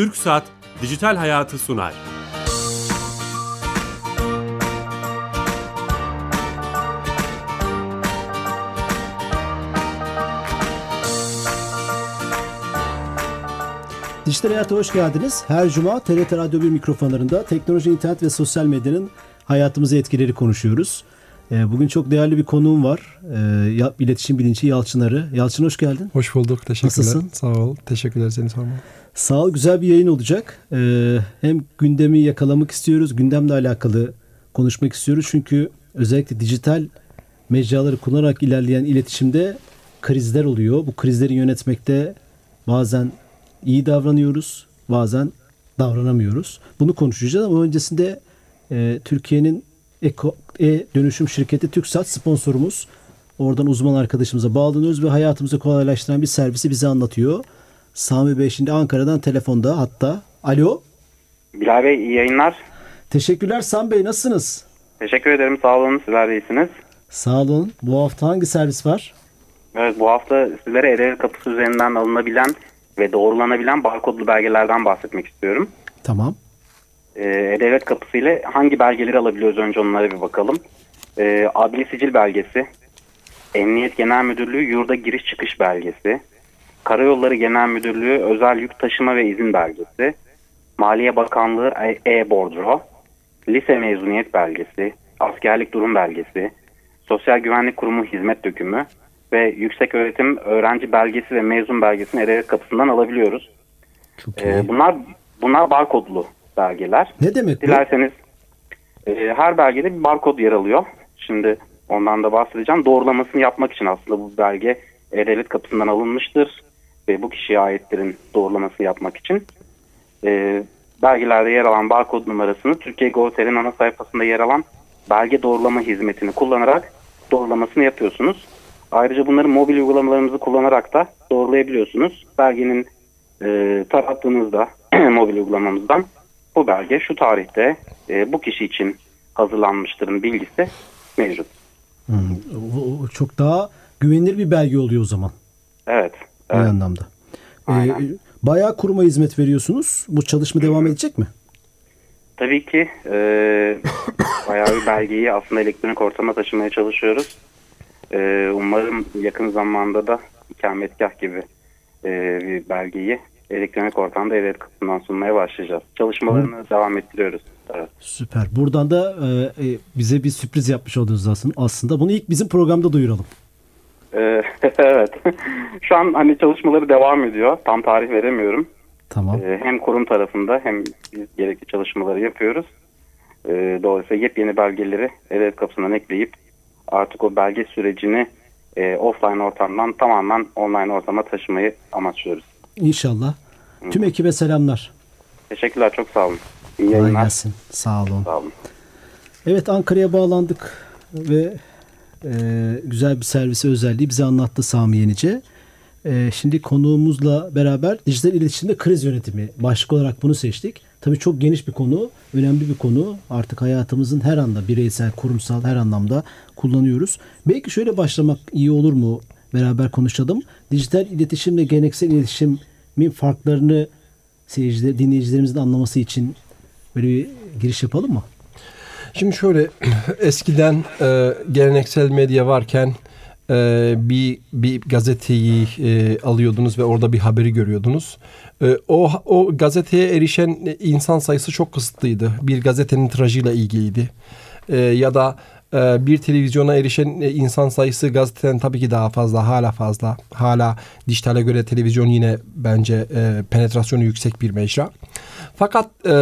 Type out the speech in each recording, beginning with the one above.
Türk Saat Dijital Hayatı sunar. Dijital Hayat'a hoş geldiniz. Her cuma TRT Radyo 1 mikrofonlarında teknoloji, internet ve sosyal medyanın hayatımızı etkileri konuşuyoruz. Ee, bugün çok değerli bir konuğum var. Ee, iletişim bilinci Yalçın Arı. Yalçın hoş geldin. Hoş bulduk. Teşekkürler. Nasılsın? Sağ ol. Teşekkürler seni sormalı. Sağ ol. Güzel bir yayın olacak. Ee, hem gündemi yakalamak istiyoruz. Gündemle alakalı konuşmak istiyoruz. Çünkü özellikle dijital mecraları kullanarak ilerleyen iletişimde krizler oluyor. Bu krizleri yönetmekte bazen iyi davranıyoruz, bazen davranamıyoruz. Bunu konuşacağız ama öncesinde e, Türkiye'nin Eko, e dönüşüm şirketi TürkSat sponsorumuz. Oradan uzman arkadaşımıza bağlanıyoruz ve hayatımızı kolaylaştıran bir servisi bize anlatıyor. Sami Bey şimdi Ankara'dan telefonda hatta. Alo. Bilal Bey iyi yayınlar. Teşekkürler Sami Bey nasılsınız? Teşekkür ederim sağ olun sizler de iyisiniz. Sağ olun. Bu hafta hangi servis var? Evet bu hafta sizlere e kapısı üzerinden alınabilen ve doğrulanabilen barkodlu belgelerden bahsetmek istiyorum. Tamam. Ee, E-Devlet kapısı ile hangi belgeleri alabiliyoruz önce onlara bir bakalım. Ee, adli sicil belgesi, Emniyet Genel Müdürlüğü yurda giriş çıkış belgesi, Karayolları Genel Müdürlüğü özel yük taşıma ve izin belgesi, Maliye Bakanlığı e-bordro, lise mezuniyet belgesi, askerlik durum belgesi, Sosyal Güvenlik Kurumu hizmet dökümü ve yüksek öğretim öğrenci belgesi ve mezun belgesini e kapısından alabiliyoruz. Çok iyi. Ee, bunlar bunlar barkodlu belgeler. ne demek bu? Dilerseniz e, her belgede bir barkod yer alıyor. Şimdi ondan da bahsedeceğim. Doğrulamasını yapmak için aslında bu belge e-devlet kapısından alınmıştır ve bu kişiye aitlerin doğrulamasını yapmak için e, belgelerde yer alan barkod numarasını Türkiye Gov.tr'in ana sayfasında yer alan belge doğrulama hizmetini kullanarak doğrulamasını yapıyorsunuz. Ayrıca bunları mobil uygulamalarımızı kullanarak da doğrulayabiliyorsunuz. Belgenin e, tarattığınızda mobil uygulamamızdan bu belge şu tarihte e, bu kişi için hazırlanmıştırın bilgisi mevcut. Hmm, o- o çok daha güvenilir bir belge oluyor o zaman. Evet. Bir evet. anlamda. Ee, bayağı kuruma hizmet veriyorsunuz. Bu çalışma devam edecek mi? Tabii ki e, bayağı bir belgeyi aslında elektronik ortama taşımaya çalışıyoruz. E, umarım yakın zamanda da ikametgah gibi e, bir belgeyi elektronik ortamda evet kapısından sunmaya başlayacağız. Çalışmalarını devam ettiriyoruz. Evet. Süper. Buradan da e, e, bize bir sürpriz yapmış oldunuz aslında. Aslında bunu ilk bizim programda duyuralım. E, evet. Şu an hani çalışmaları devam ediyor. Tam tarih veremiyorum. Tamam. Ee, hem kurum tarafında hem biz gerekli çalışmaları yapıyoruz. Ee, dolayısıyla yepyeni belgeleri devlet kapısından ekleyip artık o belge sürecini e, offline ortamdan tamamen online ortama taşımayı amaçlıyoruz. İnşallah. Tüm ekibe selamlar. Teşekkürler çok sağ olun. İyi yayınlar. gelsin. Sağ olun. Sağ olun. Evet Ankara'ya bağlandık ve e, güzel bir servisi özelliği bize anlattı Sami Yenice. E, şimdi konuğumuzla beraber dijital iletişimde kriz yönetimi başlık olarak bunu seçtik. Tabii çok geniş bir konu, önemli bir konu. Artık hayatımızın her anda bireysel, kurumsal her anlamda kullanıyoruz. Belki şöyle başlamak iyi olur mu? Beraber konuşalım. Dijital iletişimle geleneksel iletişimin farklarını seyirciler, dinleyicilerimizin anlaması için böyle bir giriş yapalım mı? Şimdi şöyle eskiden e, geleneksel medya varken e, bir bir gazeteyi e, alıyordunuz ve orada bir haberi görüyordunuz. E, o o gazeteye erişen insan sayısı çok kısıtlıydı. Bir gazetenin tirajıyla ilgiliydi. E, ya da e, bir televizyona erişen insan sayısı gazeteden tabii ki daha fazla, hala fazla. Hala dijitale göre televizyon yine bence e, penetrasyonu yüksek bir mecra. Fakat e,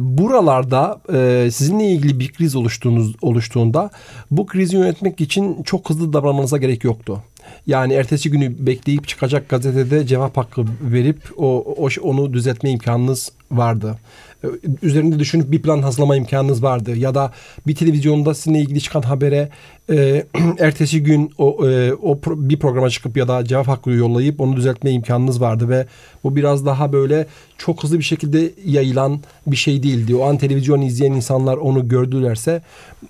buralarda e, sizinle ilgili bir kriz oluştuğunuz oluştuğunda bu krizi yönetmek için çok hızlı davranmanıza gerek yoktu. Yani ertesi günü bekleyip çıkacak gazetede cevap hakkı verip o, o onu düzeltme imkanınız vardı. E, Üzerinde düşünüp bir plan hazırlama imkanınız vardı. Ya da bir televizyonda sizinle ilgili çıkan habere e, ertesi gün o, e, o pro- bir programa çıkıp ya da cevap hakkı yollayıp onu düzeltme imkanınız vardı ve bu biraz daha böyle çok hızlı bir şekilde yayılan bir şey değildi. O an televizyon izleyen insanlar onu gördülerse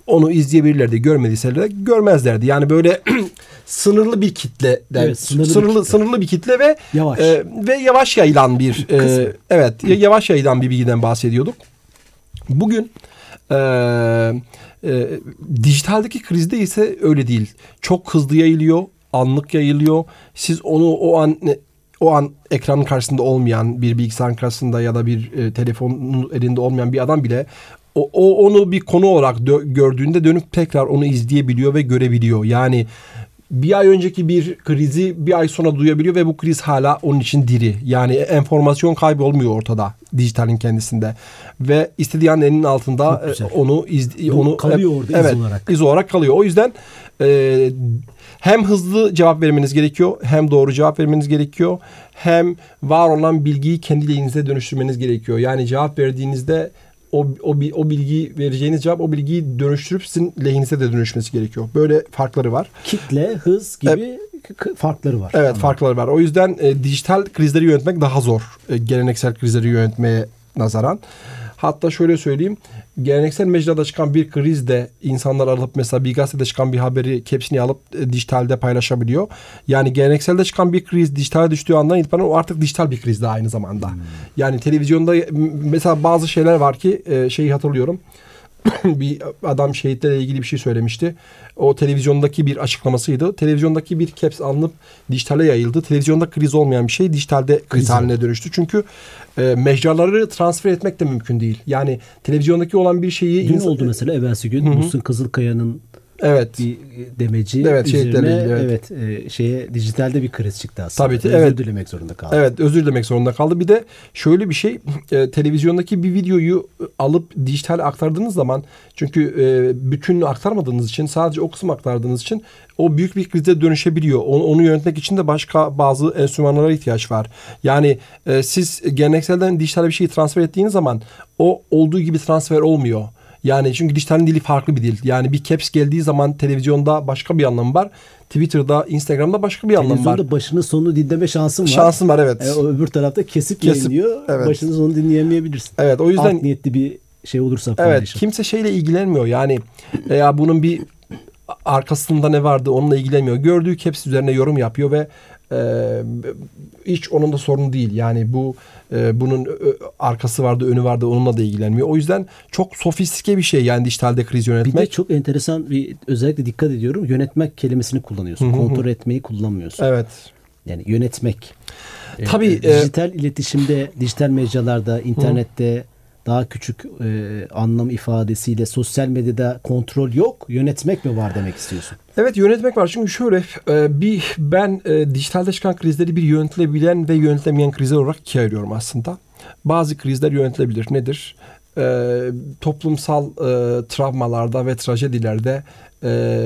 onu izleyebilirlerdi. Görmediyseler de görmezlerdi. Yani böyle sınırlı bir kitle Evet, sınırlı sınırlı bir sınırlı, kitle. bir kitle ve Yavaş. e, ve yavaş yayılan bir e, evet yavaş yayılan bir bilgiden bahsediyorduk. Bugün e, e, dijitaldeki krizde ise öyle değil. Çok hızlı yayılıyor, anlık yayılıyor. Siz onu o an o an ekranın karşısında olmayan bir bilgisayarın karşısında ya da bir e, telefonun elinde olmayan bir adam bile o, o onu bir konu olarak dö- gördüğünde dönüp tekrar onu izleyebiliyor ve görebiliyor. Yani bir ay önceki bir krizi bir ay sonra duyabiliyor ve bu kriz hala onun için diri. Yani enformasyon kaybı olmuyor ortada dijitalin kendisinde. Ve istediği an elinin altında e, onu iz, Bu onu kalıyor orada iz evet, olarak. iz olarak kalıyor. O yüzden e, hem hızlı cevap vermeniz gerekiyor, hem doğru cevap vermeniz gerekiyor, hem var olan bilgiyi kendi lehinize dönüştürmeniz gerekiyor. Yani cevap verdiğinizde o, o, o bilgiyi vereceğiniz cevap o bilgiyi dönüştürüp sizin lehinize de dönüşmesi gerekiyor. Böyle farkları var. Kitle, hız gibi k- farkları var. Evet farkları var. O yüzden e, dijital krizleri yönetmek daha zor. e, geleneksel krizleri yönetmeye nazaran. Hatta şöyle söyleyeyim. Geleneksel mecrada çıkan bir krizde insanlar alıp mesela bir gazetede çıkan bir haberi hepsini alıp e, dijitalde paylaşabiliyor. Yani gelenekselde çıkan bir kriz dijitale düştüğü andan itibaren o artık dijital bir kriz de aynı zamanda. Yani televizyonda mesela bazı şeyler var ki e, şeyi hatırlıyorum. bir adam şehitlerle ilgili bir şey söylemişti. O televizyondaki bir açıklamasıydı. Televizyondaki bir caps alınıp dijitale yayıldı. Televizyonda kriz olmayan bir şey dijitalde kriz Kriz haline dönüştü. Çünkü e, mecraları transfer etmek de mümkün değil. Yani televizyondaki olan bir şeyi Dün insan- oldu mesela evvelsi gün Muhsin Kızılkaya'nın Evet. bir demeci Evet, şehitlerle üzerine ilgili, evet, e, şeye dijitalde bir kriz çıktı aslında. Tabii ki, Özür evet. dilemek zorunda kaldı. Evet özür dilemek zorunda kaldı. Bir de şöyle bir şey e, televizyondaki bir videoyu alıp dijital aktardığınız zaman çünkü e, bütününü aktarmadığınız için sadece o kısmı aktardığınız için o büyük bir krize dönüşebiliyor. Onu, onu yönetmek için de başka bazı enstrümanlara ihtiyaç var. Yani e, siz gelenekselden dijitale bir şeyi transfer ettiğiniz zaman o olduğu gibi transfer olmuyor. Yani çünkü dijitalin dili farklı bir dil. Yani bir caps geldiği zaman televizyonda başka bir anlamı var. Twitter'da, Instagram'da başka bir anlamı var. Televizyonda başını sonunu dinleme şansın var. Şansım var evet. E, o öbür tarafta kesip, Kesip, yayınlıyor. evet. Başını sonunu dinleyemeyebilirsin. Evet o yüzden Art niyetli bir şey olursa Evet paylaşım. kimse şeyle ilgilenmiyor yani ya bunun bir arkasında ne vardı onunla ilgilenmiyor. Gördüğü caps üzerine yorum yapıyor ve e, hiç onun da sorunu değil. Yani bu e, bunun arkası vardı önü vardı onunla da ilgilenmiyor. O yüzden çok sofistike bir şey yani dijitalde kriz Bir yönetmek. de çok enteresan bir özellikle dikkat ediyorum. Yönetmek kelimesini kullanıyorsun. Kontrol etmeyi kullanmıyorsun. Evet. Yani yönetmek. E, Tabii, e, e, dijital iletişimde, dijital mecralarda, internette daha küçük e, anlam ifadesiyle sosyal medyada kontrol yok. Yönetmek mi var demek istiyorsun? Evet yönetmek var çünkü şöyle e, bir ben e, dijitalde çıkan krizleri bir yönetilebilen ve yönetilemeyen krizler olarak ikiye ayırıyorum aslında. Bazı krizler yönetilebilir. Nedir? E, toplumsal e, travmalarda ve trajedilerde e,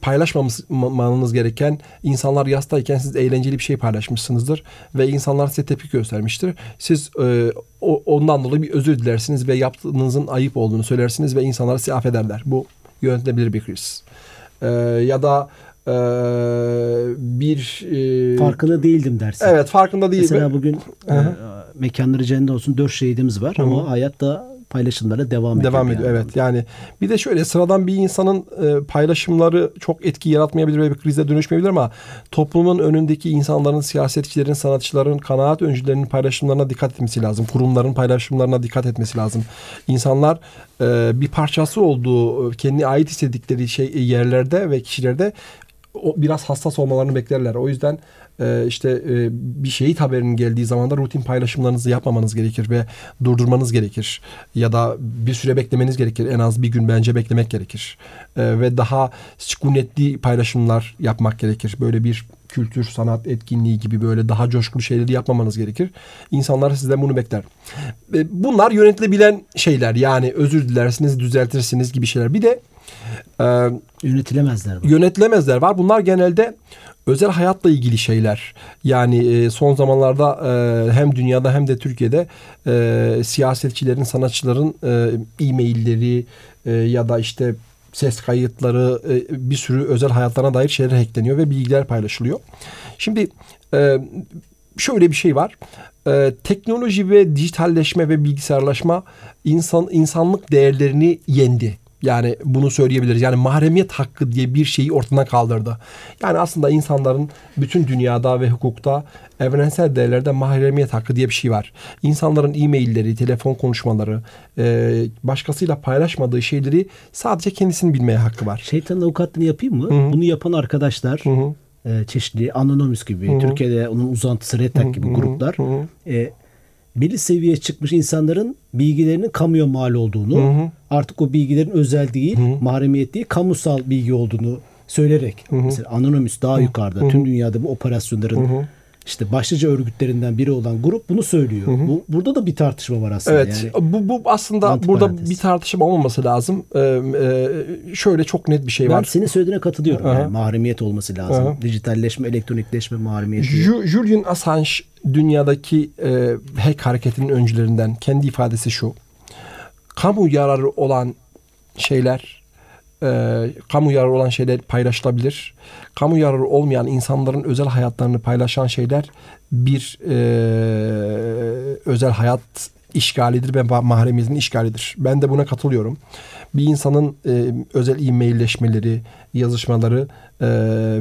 paylaşmamanız gereken insanlar yastayken siz eğlenceli bir şey paylaşmışsınızdır ve insanlar size tepki göstermiştir. Siz e, o, ondan dolayı bir özür dilersiniz ve yaptığınızın ayıp olduğunu söylersiniz ve insanlar sizi affederler. Bu yönetilebilir bir kriz. Ee, ya da e, bir e, Farkında değildim dersin. evet farkında değil. Mesela bugün e, mekanları cennet olsun dört şehidimiz var ama hayatta paylaşımlara devam ediyor. devam ediyor evet yani bir de şöyle sıradan bir insanın e, paylaşımları çok etki yaratmayabilir ve bir krize dönüşmeyebilir ama toplumun önündeki insanların siyasetçilerin sanatçıların kanaat öncülerinin paylaşımlarına dikkat etmesi lazım kurumların paylaşımlarına dikkat etmesi lazım insanlar e, bir parçası olduğu kendi ait hissettikleri şey yerlerde ve kişilerde o biraz hassas olmalarını beklerler. O yüzden e, işte e, bir şehit haberinin geldiği zaman da rutin paylaşımlarınızı yapmamanız gerekir ve durdurmanız gerekir. Ya da bir süre beklemeniz gerekir. En az bir gün bence beklemek gerekir. E, ve daha sükunetli paylaşımlar yapmak gerekir. Böyle bir kültür, sanat etkinliği gibi böyle daha coşkulu şeyleri yapmamanız gerekir. İnsanlar sizden bunu bekler. E, bunlar yönetilebilen şeyler. Yani özür dilersiniz, düzeltirsiniz gibi şeyler. Bir de e, Yönetilemezler. bu. yönetilemezler var. Bunlar genelde özel hayatla ilgili şeyler. Yani e, son zamanlarda e, hem dünyada hem de Türkiye'de e, siyasetçilerin, sanatçıların e, e-mailleri e, ya da işte ses kayıtları e, bir sürü özel hayatlarına dair şeyler hackleniyor ve bilgiler paylaşılıyor. Şimdi e, şöyle bir şey var. E, teknoloji ve dijitalleşme ve bilgisayarlaşma insan insanlık değerlerini yendi. Yani bunu söyleyebiliriz. Yani mahremiyet hakkı diye bir şeyi ortadan kaldırdı. Yani aslında insanların bütün dünyada ve hukukta evrensel değerlerde mahremiyet hakkı diye bir şey var. İnsanların e-mailleri, telefon konuşmaları, e, başkasıyla paylaşmadığı şeyleri sadece kendisinin bilmeye hakkı var. Şeytanın avukatlığını yapayım mı? Hı. Bunu yapan arkadaşlar Hı hı. e, çeşitli Anonymous gibi, Türkiye'de onun uzantısı Red Hat gibi gruplar hı hı. e, belli seviyeye çıkmış insanların bilgilerinin kamuya mal olduğunu, Hı hı. artık o bilgilerin özel değil, mahremiyet değil, kamusal bilgi olduğunu söyleyerek. Mesela Anonymous daha yukarıda tüm dünyada bu operasyonların işte başlıca örgütlerinden biri olan grup bunu söylüyor. Bu burada da bir tartışma var aslında. Evet. Yani Bu, bu aslında burada bir tartışma olmaması lazım. Ee, e, şöyle çok net bir şey ben var. senin söylediğine katılıyorum. Aha. Yani mahremiyet olması lazım. Aha. Dijitalleşme, elektronikleşme, mahremiyet. Ju- Julian Assange dünyadaki e, hack hareketinin öncülerinden kendi ifadesi şu. Kamu yararı olan şeyler e, kamu yararı olan şeyler paylaşılabilir. Kamu yararı olmayan insanların özel hayatlarını paylaşan şeyler bir e, özel hayat işgalidir ve ma- mahremiyetin işgalidir. Ben de buna katılıyorum. Bir insanın e, özel e-mailleşmeleri, yazışmaları e,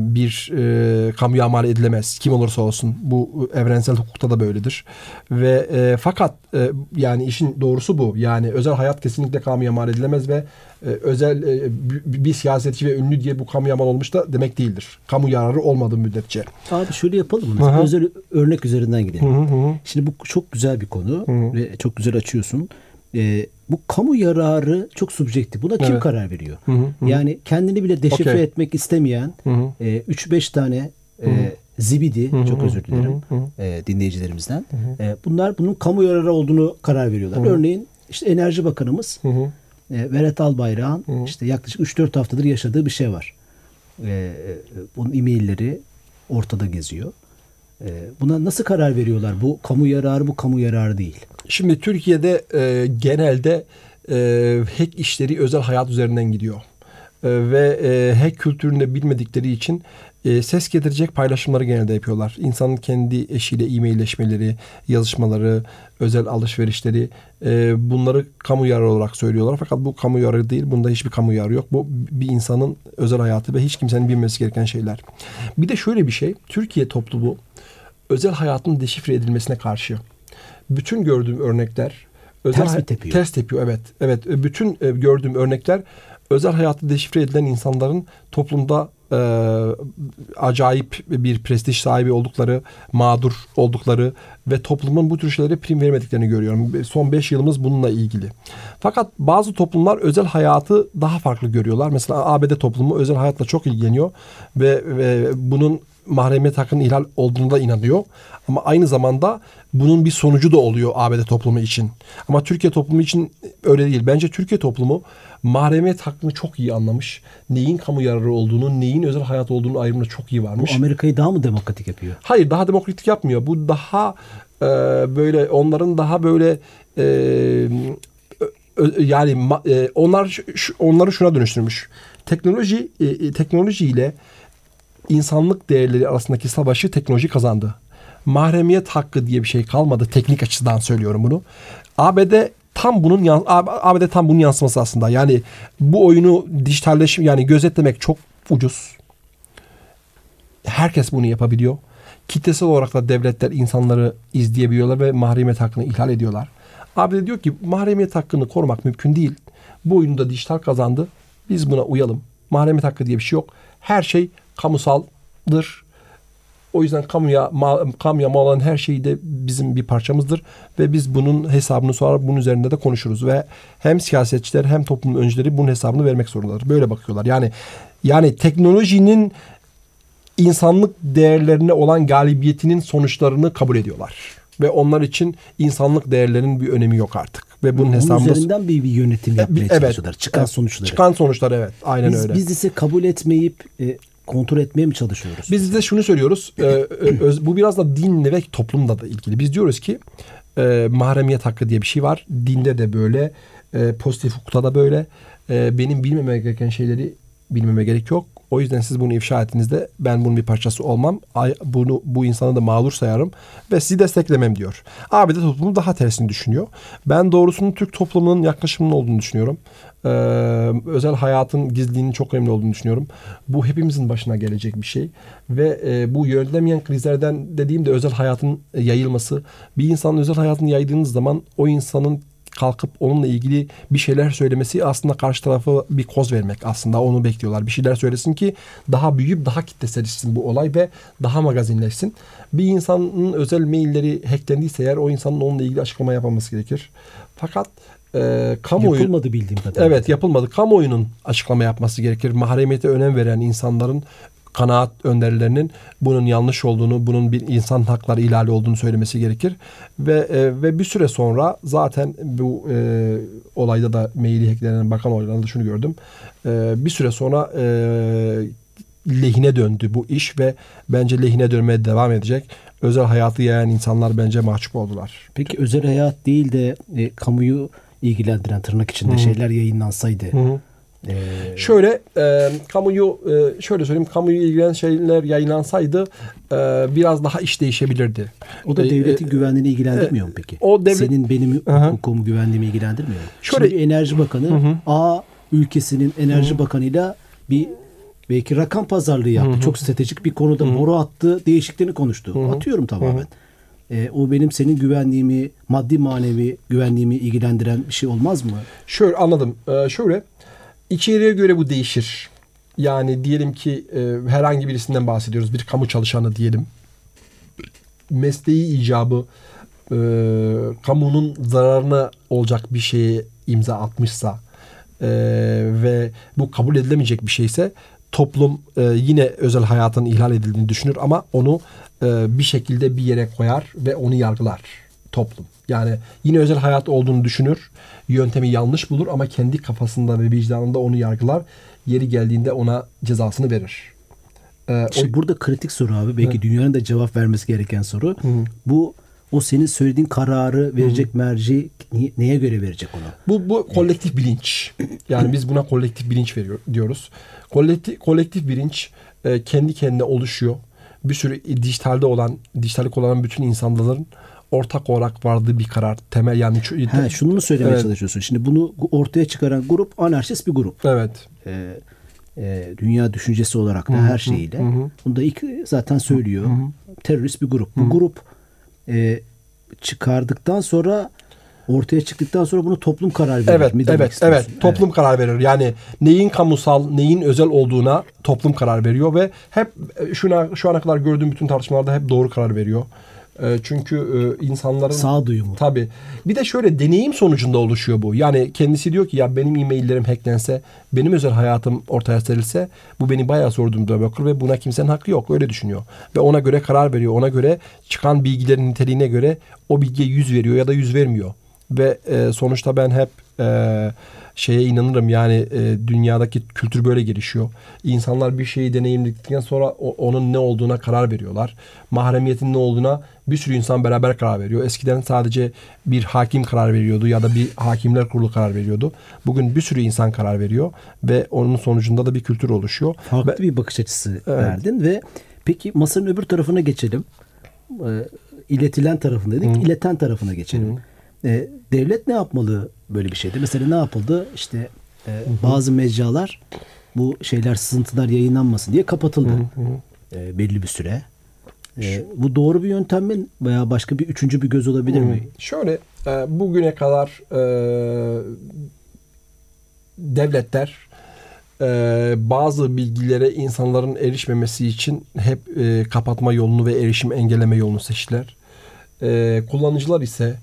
bir e, kamuya mal edilemez. Kim olursa olsun. Bu evrensel hukukta da böyledir. Ve e, fakat e, yani işin doğrusu bu. Yani özel hayat kesinlikle kamuya mal edilemez ve e, özel e, bir, siyasetçi ve ünlü diye bu kamuya mal olmuş da demek değildir. Kamu yararı olmadığı müddetçe. Abi şöyle yapalım mı? Özel örnek üzerinden gidelim. Hı hı. Şimdi bu çok güzel bir konu ve çok güzel açıyorsun. Ee, bu kamu yararı çok subjektif. Buna kim Evet. karar veriyor? Hı hı, hı. Yani kendini bile deşifre Okey. etmek istemeyen Hı hı. e, 3-5 tane e, zibidi, çok özür dilerim hı hı. e, dinleyicilerimizden. E, bunlar bunun kamu yararı olduğunu karar veriyorlar. Örneğin işte Enerji Bakanımız Hı hı. e, Berat Albayrak'ın işte yaklaşık 3-4 haftadır yaşadığı bir şey var. E, e, bunun e-mailleri ortada geziyor. E, buna nasıl karar veriyorlar? Bu kamu yararı, bu kamu yararı değil. Şimdi Türkiye'de e, genelde e, hack işleri özel hayat üzerinden gidiyor. E, ve e, hack kültürünü de bilmedikleri için e, ses getirecek paylaşımları genelde yapıyorlar. İnsanın kendi eşiyle e-mailleşmeleri, yazışmaları, özel alışverişleri e, bunları kamu yararı olarak söylüyorlar. Fakat bu kamu yararı değil. Bunda hiçbir kamu yararı yok. Bu bir insanın özel hayatı ve hiç kimsenin bilmesi gereken şeyler. Bir de şöyle bir şey. Türkiye toplumu özel hayatın deşifre edilmesine karşı. Bütün gördüğüm örnekler özel Ters tepiyor? Ters tepiyor evet. Evet bütün e, gördüğüm örnekler özel hayatı deşifre edilen insanların toplumda e, acayip bir prestij sahibi oldukları, mağdur oldukları ve toplumun bu tür şeylere prim vermediklerini görüyorum. Son 5 yılımız bununla ilgili. Fakat bazı toplumlar özel hayatı daha farklı görüyorlar. Mesela ABD toplumu özel hayatla çok ilgileniyor ve, ve bunun mahremiyet hakkının ihlal olduğuna da inanıyor. Ama aynı zamanda bunun bir sonucu da oluyor ABD toplumu için. Ama Türkiye toplumu için öyle değil. Bence Türkiye toplumu mahremiyet hakkını çok iyi anlamış. Neyin kamu yararı olduğunu, neyin özel hayat olduğunu ayrımını çok iyi Bu varmış. Amerika'yı daha mı demokratik yapıyor? Hayır daha demokratik yapmıyor. Bu daha e, böyle onların daha böyle e, yani e, onlar onları şuna dönüştürmüş. Teknoloji e, e, teknolojiyle insanlık değerleri arasındaki savaşı teknoloji kazandı. Mahremiyet hakkı diye bir şey kalmadı. Teknik açıdan söylüyorum bunu. ABD tam bunun ABD tam bunun yansıması aslında. Yani bu oyunu dijitalleşim yani gözetlemek çok ucuz. Herkes bunu yapabiliyor. Kitlesel olarak da devletler insanları izleyebiliyorlar ve mahremiyet hakkını ihlal ediyorlar. ABD diyor ki mahremiyet hakkını korumak mümkün değil. Bu oyunda dijital kazandı. Biz buna uyalım. Mahremiyet hakkı diye bir şey yok. Her şey kamusaldır. O yüzden kamuya mal, kamuya mal olan her şey de bizim bir parçamızdır ve biz bunun hesabını sonra bunun üzerinde de konuşuruz ve hem siyasetçiler hem toplumun öncüleri bunun hesabını vermek zorundadır. Böyle bakıyorlar. Yani yani teknolojinin insanlık değerlerine olan galibiyetinin sonuçlarını kabul ediyorlar. Ve onlar için insanlık değerlerinin bir önemi yok artık. Ve bunun Bunun hesabını üzerinden bir, bir yönetim yapmaya Evet. çalışıyorlar. Çıkan Evet. sonuçları. Çıkan sonuçlar evet. Aynen biz, öyle. biz ise kabul etmeyip e, kontrol etmeye mi çalışıyoruz? Biz de şunu söylüyoruz. e, bu biraz da dinle ve toplumla da ilgili. Biz diyoruz ki e, mahremiyet hakkı diye bir şey var. Dinde de böyle. e, pozitif hukukta da böyle. E, benim bilmeme gereken şeyleri bilmeme gerek yok. O yüzden siz bunu ifşa ettiğinizde ben bunun bir parçası olmam. Bunu bu insanı da mağdur sayarım ve sizi desteklemem diyor. ABD toplumu daha tersini düşünüyor. Ben doğrusunun Türk toplumunun yaklaşımının olduğunu düşünüyorum. Ee, özel hayatın gizliliğinin çok önemli olduğunu düşünüyorum. Bu hepimizin başına gelecek bir şey ve e, bu yönetilemeyen krizlerden dediğimde özel hayatın yayılması. Bir insanın özel hayatını yaydığınız zaman o insanın kalkıp onunla ilgili bir şeyler söylemesi aslında karşı tarafa bir koz vermek aslında onu bekliyorlar. Bir şeyler söylesin ki daha büyüyüp daha kitleselleşsin bu olay ve daha magazinleşsin. Bir insanın özel mailleri hacklendiyse eğer o insanın onunla ilgili açıklama yapması gerekir. Fakat e, kamuoyu... Yapılmadı bildiğim kadarıyla. Evet yapılmadı. Kamuoyunun açıklama yapması gerekir. Mahremiyete önem veren insanların kanaat önderlerinin bunun yanlış olduğunu, bunun bir insan hakları ihlali olduğunu söylemesi gerekir. Ve e, ve bir süre sonra zaten bu e, olayda da maili hacklenen bakan olaylarında şunu gördüm. E, bir süre sonra e, lehine döndü bu iş ve bence lehine dönmeye devam edecek. Özel hayatı yayan insanlar bence mahcup oldular. Peki özel hayat değil de e, kamuyu ilgilendiren tırnak içinde şeyler yayınlansaydı. E, Şöyle e, kamuyu e, şöyle söyleyeyim kamuyu ilgilenen şeyler yayınlansaydı e, biraz daha iş değişebilirdi. o da E, devletin e, güvenliğini ilgilendirmiyor mu peki? o devlet- Senin benim Aha. hukukumu güvenliğimi ilgilendirmiyor mu? Şöyle- Şimdi Enerji Bakanı A ülkesinin Enerji Bakanı'yla bir belki rakam pazarlığı yaptı. Çok stratejik bir konuda boru attı, değişikliğini konuştu. Atıyorum tamamen. E, o benim senin güvenliğimi, maddi manevi güvenliğimi ilgilendiren bir şey olmaz mı? Şöyle anladım. E, şöyle içeriğe göre bu değişir. Yani diyelim ki e, herhangi birisinden bahsediyoruz. Bir kamu çalışanı diyelim. Mesleği icabı e, kamunun zararına olacak bir şeye imza atmışsa e, ve bu kabul edilemeyecek bir şeyse toplum e, yine özel hayatın ihlal edildiğini düşünür ama onu e, bir şekilde bir yere koyar ve onu yargılar toplum. Yani yine özel hayat olduğunu düşünür. Yöntemi yanlış bulur ama kendi kafasında ve vicdanında onu yargılar. Yeri geldiğinde ona cezasını verir. E, o- İşte burada kritik soru abi. Belki dünyanın da cevap vermesi gereken soru. Bu o senin söylediğin kararı verecek merci ni- neye göre verecek onu? Bu bu kolektif bilinç. Yani biz buna kolektif bilinç veriyor diyoruz. Kolektif kolektif bilinç e, kendi kendine oluşuyor. Bir sürü dijitalde olan, dijitallik olan bütün insanların ortak olarak vardığı bir karar. Temel yani Ha, şunu mu söylemeye Evet. çalışıyorsun? Şimdi bunu ortaya çıkaran grup anarşist bir grup. Evet. Ee, e, dünya düşüncesi olarak da her şeyiyle. Bunu da ilk zaten söylüyor. Terörist bir grup. Bu grup e, çıkardıktan sonra ortaya çıktıktan sonra bunu toplum karar verir Evet, mi evet, evet. Toplum karar verir. Yani neyin kamusal, neyin özel olduğuna toplum karar veriyor ve hep e, şuna şu ana kadar gördüğüm bütün tartışmalarda hep doğru karar veriyor. E, Çünkü e, insanların Sağduyu mu? Tabii. Bir de şöyle deneyim sonucunda oluşuyor bu. Yani kendisi diyor ki ya benim e-maillerim hacklense, benim özel hayatım ortaya serilse bu beni bayağı zor durumda bırakır ve buna kimsenin hakkı yok. Öyle düşünüyor. Ve ona göre karar veriyor. Ona göre çıkan bilgilerin niteliğine göre o bilgiye yüz veriyor ya da yüz vermiyor. Ve e, sonuçta ben hep e, şeye inanırım yani e, dünyadaki kültür böyle gelişiyor. İnsanlar bir şeyi deneyimledikten sonra o- onun ne olduğuna karar veriyorlar. Mahremiyetin ne olduğuna bir sürü insan beraber karar veriyor. Eskiden sadece bir hakim karar veriyordu ya da bir hakimler kurulu karar veriyordu. Bugün bir sürü insan karar veriyor ve onun sonucunda da bir kültür oluşuyor. Farklı Ve- bir bakış açısı verdin ve peki masanın öbür tarafına geçelim. Ee, iletilen tarafına dedik, ileten tarafına geçelim. Ee, devlet ne yapmalı böyle bir şeyde? Mesela ne yapıldı? İşte e, bazı mecralar bu şeyler sızıntılar yayınlanmasın diye kapatıldı. Ee, belli bir süre. Ee, bu doğru bir yöntem mi veya başka bir üçüncü bir göz olabilir mi? Şöyle e, bugüne kadar e, devletler e, bazı bilgilere insanların erişmemesi için hep e, kapatma yolunu ve erişim engelleme yolunu seçtiler. E, kullanıcılar ise e,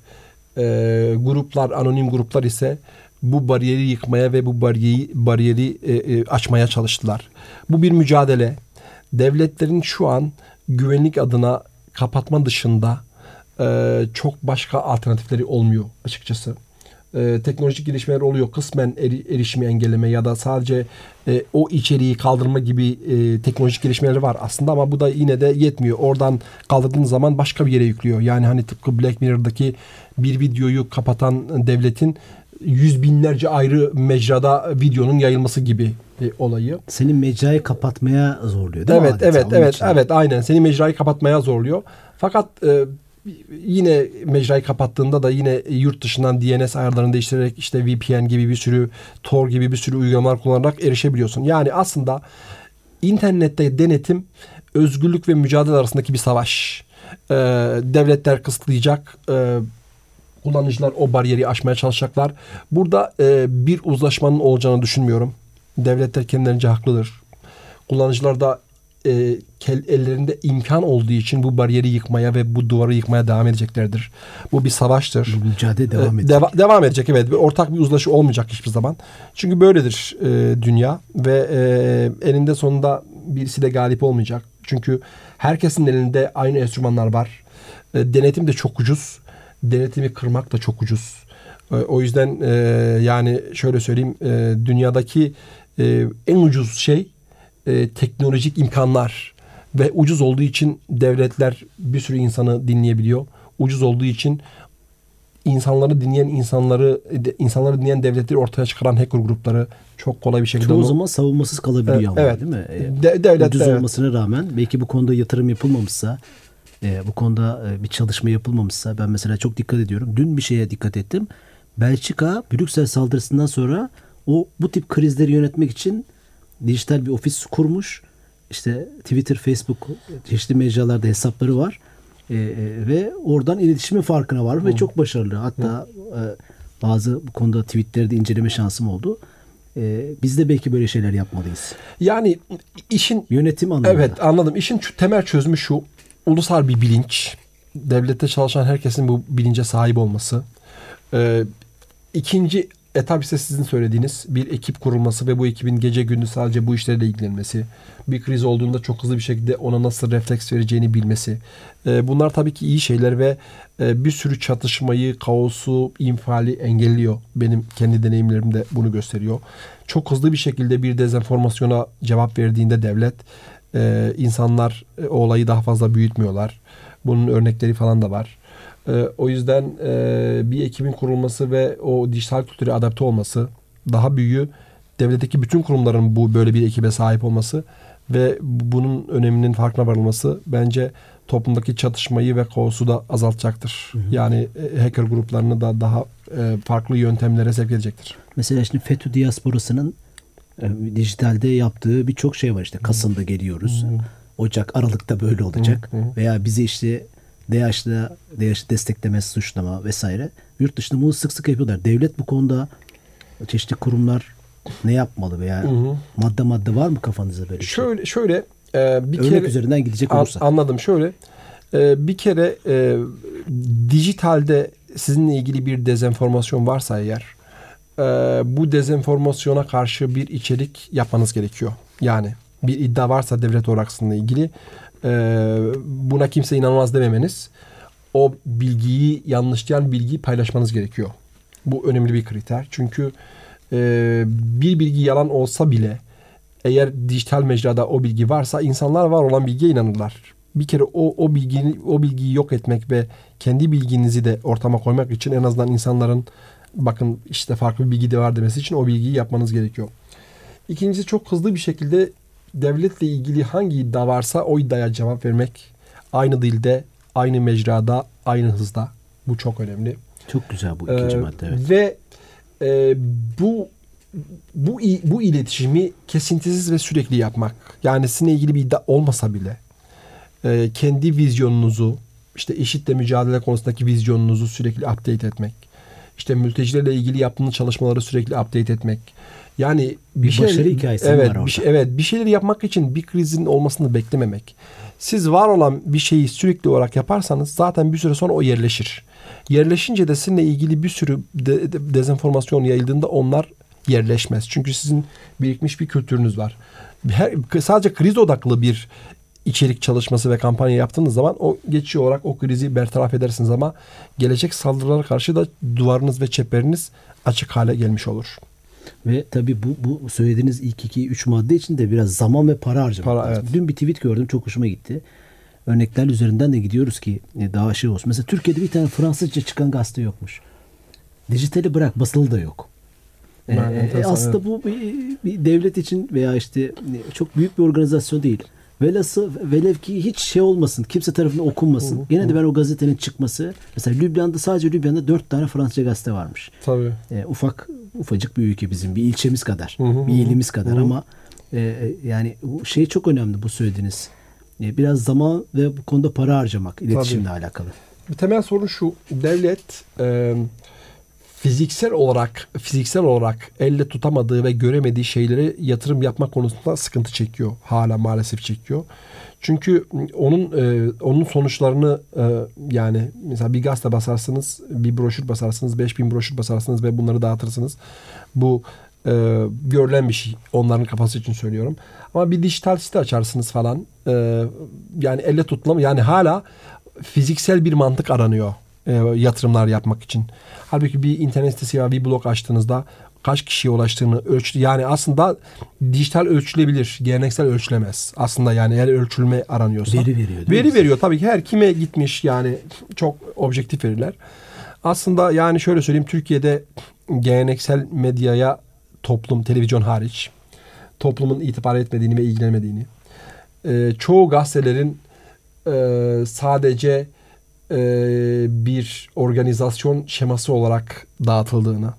gruplar, anonim gruplar ise bu bariyeri yıkmaya ve bu bariyeri, bariyeri e, e, açmaya çalıştılar. Bu bir mücadele. Devletlerin şu an güvenlik adına kapatma dışında e, çok başka alternatifleri olmuyor açıkçası. E, teknolojik gelişmeler oluyor. Kısmen eri- erişimi engelleme ya da sadece e, o içeriği kaldırma gibi e, teknolojik gelişmeleri var aslında ama bu da yine de yetmiyor. Oradan kaldırdığın zaman başka bir yere yüklüyor. Yani hani tıpkı Black Mirror'daki bir videoyu kapatan devletin yüz binlerce ayrı mecrada videonun yayılması gibi bir olayı. Seni mecrayı kapatmaya zorluyor değil mi? Evet, adeta? evet, Onun evet, için. evet, aynen. Seni mecrayı kapatmaya zorluyor. Fakat e, yine mecrayı kapattığında da yine yurt dışından DNS ayarlarını değiştirerek işte VPN gibi bir sürü Tor gibi bir sürü uygulamalar kullanarak erişebiliyorsun. Yani aslında internette denetim özgürlük ve mücadele arasındaki bir savaş. E, devletler kısıtlayacak. E, kullanıcılar o bariyeri aşmaya çalışacaklar. Burada e, bir uzlaşmanın olacağını düşünmüyorum. Devletler kendilerince haklıdır. Kullanıcılar da e, ellerinde imkan olduğu için bu bariyeri yıkmaya ve bu duvarı yıkmaya devam edeceklerdir. Bu bir savaştır. Bu mücadele devam Ee, edecek. deva- devam edecek evet. Bir ortak bir uzlaşı olmayacak hiçbir zaman. Çünkü böyledir e, dünya ve e, eninde sonunda birisi de galip olmayacak. Çünkü herkesin elinde aynı enstrümanlar var. E, denetim de çok ucuz. Denetimi kırmak da çok ucuz. E, o yüzden e, yani şöyle söyleyeyim e, dünyadaki e, en ucuz şey e, teknolojik imkanlar ve ucuz olduğu için devletler bir sürü insanı dinleyebiliyor. Ucuz olduğu için insanları dinleyen insanları de- insanları dinleyen devletleri ortaya çıkaran hacker grupları çok kolay bir şekilde Çoğu onu- zaman savunmasız kalabiliyor Evet, ama evet. değil mi? Ee, De- devlet ucuz evet. olmasına rağmen belki bu konuda yatırım yapılmamışsa e, bu konuda e, bir çalışma yapılmamışsa ben mesela çok dikkat ediyorum. Dün bir şeye dikkat ettim. Belçika Brüksel saldırısından sonra o bu tip krizleri yönetmek için dijital bir ofis kurmuş. İşte Twitter, Facebook çeşitli mecralarda hesapları var. E, e, ve oradan iletişimin farkına var ve çok başarılı. Hatta e, bazı bu konuda tweetleri de inceleme şansım oldu. E, biz de belki böyle şeyler yapmalıyız. Yani işin Yönetim anlamında. Evet anladım. İşin temel çözümü şu. Ulusal bir bilinç. Devlette çalışan herkesin bu bilince sahip olması. Ee, ikinci etap ise sizin söylediğiniz bir ekip kurulması ve bu ekibin gece gündüz sadece bu işlerle ilgilenmesi. Bir kriz olduğunda çok hızlı bir şekilde ona nasıl refleks vereceğini bilmesi. Ee, bunlar tabii ki iyi şeyler ve e, bir sürü çatışmayı, kaosu, infiali engelliyor. Benim kendi deneyimlerim de bunu gösteriyor. Çok hızlı bir şekilde bir dezenformasyona cevap verdiğinde devlet e, insanlar e, o olayı daha fazla büyütmüyorlar. Bunun örnekleri falan da var. E, o yüzden e, bir ekibin kurulması ve o dijital kültüre adapte olması daha büyüğü devletteki bütün kurumların bu böyle bir ekibe sahip olması ve bunun öneminin farkına varılması bence toplumdaki çatışmayı ve kaosu da azaltacaktır. Yani e, hacker gruplarını da daha e, farklı yöntemlere sevk edecektir. Mesela şimdi FETÖ diasporasının e, dijitalde yaptığı birçok şey var işte. Kasım'da geliyoruz. Ocak, Aralık'ta böyle olacak. Veya bizi işte DH'da DH'ı destekleme, suçlama vesaire. Yurt dışında bunu sık sık yapıyorlar. Devlet bu konuda çeşitli kurumlar ne yapmalı veya madde madde var mı kafanızda böyle şey? Şöyle şöyle e, bir Örnek kere üzerinden gidecek An- olursak. anladım şöyle e, bir kere e, dijitalde sizinle ilgili bir dezenformasyon varsa eğer e, bu dezenformasyona karşı bir içerik yapmanız gerekiyor. Yani bir iddia varsa devlet oraksınla ilgili buna kimse inanmaz dememeniz o bilgiyi yanlışlayan bilgiyi paylaşmanız gerekiyor. Bu önemli bir kriter. Çünkü e, bir bilgi yalan olsa bile eğer dijital mecrada o bilgi varsa insanlar var olan bilgiye inanırlar. Bir kere o o bilgiyi o bilgiyi yok etmek ve kendi bilginizi de ortama koymak için en azından insanların bakın işte farklı bir bilgi de var demesi için o bilgiyi yapmanız gerekiyor. İkincisi çok hızlı bir şekilde devletle ilgili hangi iddia varsa o iddiaya cevap vermek aynı dilde, aynı mecrada, aynı hızda. Bu çok önemli. Çok güzel bu ikinci Ee, madde. Evet. Ve e, bu bu bu iletişimi kesintisiz ve sürekli yapmak. Yani sizinle ilgili bir iddia olmasa bile e, kendi vizyonunuzu, işte eşitle mücadele konusundaki vizyonunuzu sürekli update etmek. İşte mültecilerle ilgili yaptığınız çalışmaları sürekli update etmek. Yani Bir şey- başarı hikayesi evet, var orada. Bir şey, evet, bir şeyleri yapmak için bir krizin olmasını beklememek. Siz var olan bir şeyi sürekli olarak yaparsanız zaten bir süre sonra o yerleşir. Yerleşince de sizinle ilgili bir sürü de- de- dezenformasyon yayıldığında onlar yerleşmez. Çünkü sizin birikmiş bir kültürünüz var. Her, sadece kriz odaklı bir içerik çalışması ve kampanya yaptığınız zaman o geçici olarak o krizi bertaraf edersiniz ama gelecek saldırılara karşı da duvarınız ve çeperiniz açık hale gelmiş olur. Ve tabii bu, bu söylediğiniz ilk iki, üç madde için de biraz zaman ve para harcamak Para, lazım. evet. Dün bir tweet gördüm çok hoşuma gitti. Örnekler üzerinden de gidiyoruz ki e, daha şey olsun. Mesela Türkiye'de bir tane Fransızca çıkan gazete yokmuş. dijitali bırak basılı da yok. Ee, e, aslında bu bir, bir devlet için veya işte çok büyük bir organizasyon değil. Velası velev ki hiç şey olmasın, kimse tarafından okunmasın. Gene de ben o gazetenin çıkması, mesela Lübnan'da sadece Lübnan'da dört tane Fransızca gazete varmış. Tabii. E, ufak ufacık bir ülke bizim bir ilçemiz kadar Hı hı, bir ilimiz kadar hı. ama e, e, yani bu şey çok önemli bu söylediğiniz E, biraz zaman ve bu konuda para harcamak iletişimle alakalı. Bir temel sorun şu. Devlet e, fiziksel olarak fiziksel olarak elle tutamadığı ve göremediği şeylere yatırım yapmak konusunda sıkıntı çekiyor. Hala maalesef çekiyor. Çünkü onun e, onun sonuçlarını e, yani mesela bir gazete basarsınız, bir broşür basarsınız, 5000 broşür basarsınız ve bunları dağıtırsınız. Bu e, görülen bir şey. Onların kafası için söylüyorum. Ama bir dijital site açarsınız falan. e, yani elle tutulam yani hala fiziksel bir mantık aranıyor e, yatırımlar yapmak için. Halbuki bir internet sitesi ya bir blog açtığınızda kaç kişiye ulaştığını ölç yani aslında dijital ölçülebilir, geleneksel ölçülemez. Aslında yani eğer ölçülme aranıyorsa. Veri veriyor, Veri mi? veriyor tabii ki her kime gitmiş yani çok objektif veriler. Aslında yani şöyle söyleyeyim Türkiye'de geleneksel medyaya toplum, televizyon hariç toplumun itibar etmediğini ve ilgilenmediğini, e, çoğu gazetelerin e, sadece e, bir organizasyon şeması olarak dağıtıldığını,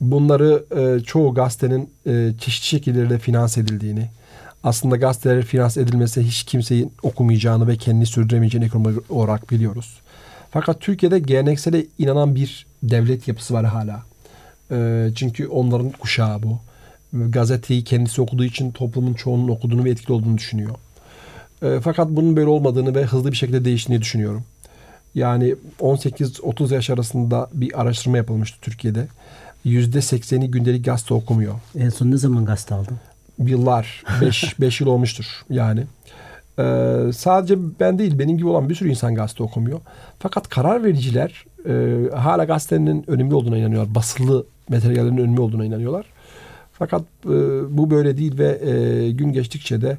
bunları e, çoğu gazetenin e, çeşitli şekillerde finanse edildiğini, aslında gazeteler finanse edilmese hiç kimseyin okumayacağını ve kendini sürdüremeyeceğini ekonomik olarak biliyoruz. Fakat Türkiye'de geleneksele inanan bir devlet yapısı var hala. E, çünkü onların kuşağı bu. Gazeteyi kendisi okuduğu için toplumun çoğunun okuduğunu ve etkili olduğunu düşünüyor. E, fakat bunun böyle olmadığını ve hızlı bir şekilde değiştiğini düşünüyorum. Yani 18-30 yaş arasında bir araştırma yapılmıştı Türkiye'de. %80'i gündelik gazete okumuyor. En son ne zaman gazete aldın? Yıllar, 5 yıl olmuştur yani. Ee, sadece ben değil, benim gibi olan bir sürü insan gazete okumuyor. Fakat karar vericiler e, hala gazetenin önemli olduğuna inanıyorlar. Basılı materyallerin önemli olduğuna inanıyorlar. Fakat e, bu böyle değil ve e, gün geçtikçe de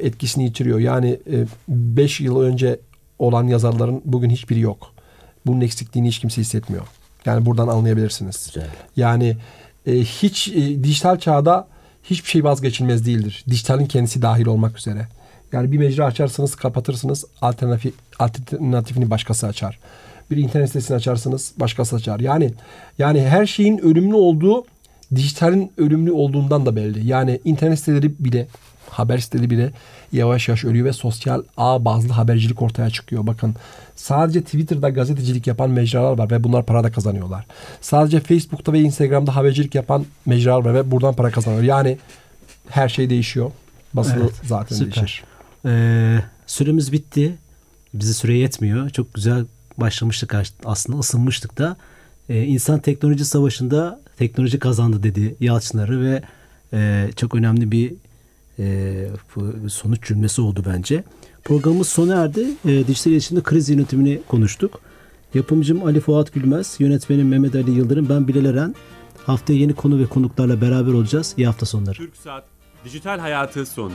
etkisini yitiriyor. Yani 5 yıl önce olan yazarların bugün hiçbiri yok. Bunun eksikliğini hiç kimse hissetmiyor. Yani buradan anlayabilirsiniz. Güzel. Yani e, hiç e, dijital çağda hiçbir şey vazgeçilmez değildir. Dijitalin kendisi dahil olmak üzere. Yani bir mecra açarsınız, kapatırsınız, alternatif, alternatifini başkası açar. Bir internet sitesini açarsınız, başkası açar. Yani yani her şeyin ölümlü olduğu dijitalin ölümlü olduğundan da belli. Yani internet siteleri bile haber siteleri bile yavaş yavaş ölüyor ve sosyal ağ bazlı habercilik ortaya çıkıyor. Bakın sadece Twitter'da gazetecilik yapan mecralar var ve bunlar para da kazanıyorlar. Sadece Facebook'ta ve Instagram'da habercilik yapan mecralar var ve buradan para kazanıyor. Yani her şey değişiyor. Basılı Evet, zaten süper. değişir. Ee, süremiz bitti. Bize süre yetmiyor. Çok güzel başlamıştık aslında ısınmıştık da. Ee, insan teknoloji savaşında teknoloji kazandı dedi Yalçınları ve e, çok önemli bir e, sonuç cümlesi oldu bence. Programımız sona erdi. E, dijital iletişimde kriz yönetimini konuştuk. Yapımcım Ali Fuat Gülmez, yönetmenim Mehmet Ali Yıldırım, ben Bilal Eren. Haftaya yeni konu ve konuklarla beraber olacağız. İyi hafta sonları. Türk Saat Dijital Hayatı sondu.